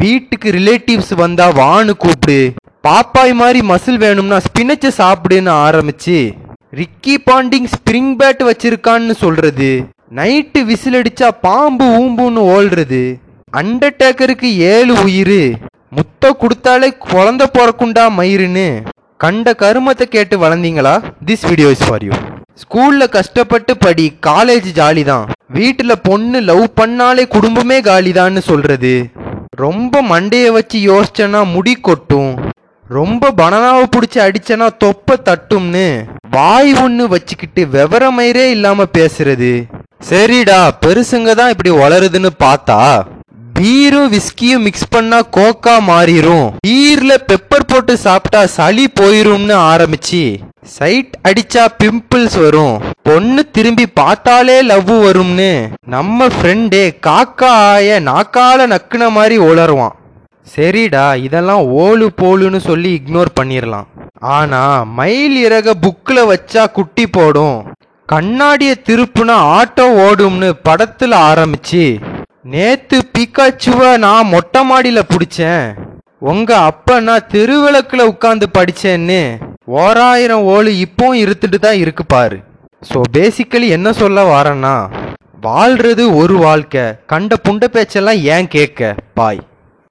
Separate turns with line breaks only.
வீட்டுக்கு ரிலேட்டிவ்ஸ் வந்தா வான்னு கூப்பிடு. பாப்பாய் மாதிரி மசில் வேணும்னா ஸ்பினச்சை சாப்பிடுன்னு ஆரம்பிச்சு. ரிக்கி பாண்டிங் ஸ்ப்ரிங் பேட் வச்சிருக்கான்னு சொல்றது. நைட்டு விசில் அடிச்சா பாம்பு ஊம்புன்னு ஓல்றது. அண்டர்டேக்கருக்கு ஏழு உயிர். முத்த கொடுத்தாலே குழந்தை பிறக்குண்டா மயிருன்னு. கண்ட கருமத்தை கேட்டு வளர்ந்தீங்களா? This video is for you ஸ்கூல்ல கஷ்டப்பட்டு படி காலேஜ் ஜாலி தான் வீட்டுல பொண்ணு லவ் பண்ணாலே குடும்பமே காலிதான்னு சொல்றது. ரொம்ப மண்டையை வச்சு யோசிச்சனா முடி கொட்டும். ரொம்ப பனனாவை பிடிச்சி அடிச்சனா தொப்ப தட்டும்னு வாய் ஒன்று வச்சுக்கிட்டு விவரமயிரே இல்லாமல் பேசுறது. சரிடா பெருசுங்க தான் இப்படி வளருதுன்னு பார்த்தா பீரும் விஸ்கியும் மிக்ஸ் பண்ணா கோக்கா மாறிடும் பீர்ல பெப்பர் போட்டு சாப்பிட்டா சளி போயிரும்னு ஆரம்பிச்சு சைட் அடிச்சா பிம்பிள்ஸ் வரும். பொண்ணு திரும்பி பார்த்தாலே லவ் வரும்னு. நம்ம ஃப்ரெண்டே காக்கா ஆய நாக்கால நக்குன மாதிரி உளருவான் சரிடா இதெல்லாம் ஓலு போலுன்னு சொல்லி இக்னோர் பண்ணிடலாம் ஆனா மயில் இறக புக்கில் வச்சா குட்டி போடும். கண்ணாடியை திருப்புனா ஆட்டோ ஓடும்னு படத்தில் ஆரம்பிச்சு நேத்து பிகாச்சுவ நான் மொட்டை மாடியில் பிடிச்சேன். உங்க அப்ப நான் தெருவிளக்கில் உட்காந்து படிச்சேன்னு ஓராயிரம் ஓலு இப்போ இருந்துட்டு தான் இருக்கு பாரு. ஸோ பேசிக்கலி என்ன சொல்ல வரேன்னா வாழ்றது ஒரு வாழ்க்கை. கண்ட புண்ட பேச்செல்லாம் ஏன் கேட்க? பாய்